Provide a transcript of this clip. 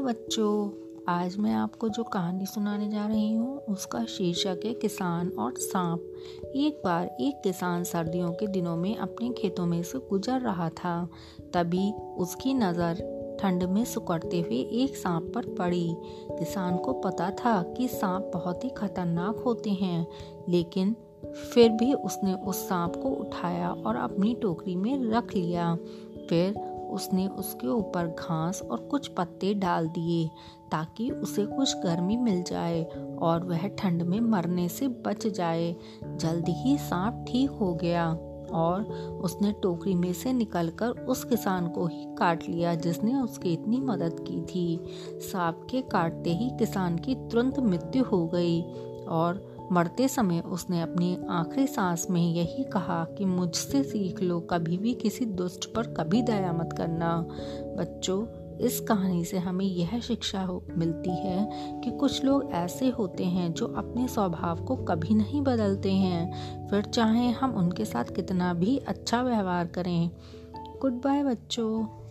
बच्चों, आज मैं आपको जो कहानी सुनाने जा रही हूँ, उसका शीर्षक है किसान और सांप। एक बार एक किसान सर्दियों के दिनों में अपने खेतों में से गुजर रहा था। तभी उसकी नज़र ठंड में सुकड़ते हुए एक सांप पर पड़ी। किसान को पता था कि सांप बहुत ही खतरनाक होते हैं, लेकिन फिर भी उसने उस सांप को उठाया और अपनी टोकरी में रख लिया। फिर उसने उसके ऊपर घास और कुछ पत्ते डाल दिए ताकि उसे कुछ गर्मी मिल जाए और वह ठंड में मरने से बच जाए। जल्दी ही सांप ठीक हो गया और उसने टोकरी में से निकलकर उस किसान को ही काट लिया जिसने उसकी इतनी मदद की थी। सांप के काटते ही किसान की तुरंत मृत्यु हो गई और मरते समय उसने अपनी आखिरी सांस में यही कहा कि मुझसे सीख लो, कभी भी किसी दुष्ट पर कभी दया मत करना। बच्चों, इस कहानी से हमें यह शिक्षा मिलती है कि कुछ लोग ऐसे होते हैं जो अपने स्वभाव को कभी नहीं बदलते हैं। फिर चाहे हम उनके साथ कितना भी अच्छा व्यवहार करें। गुड बाय बच्चों।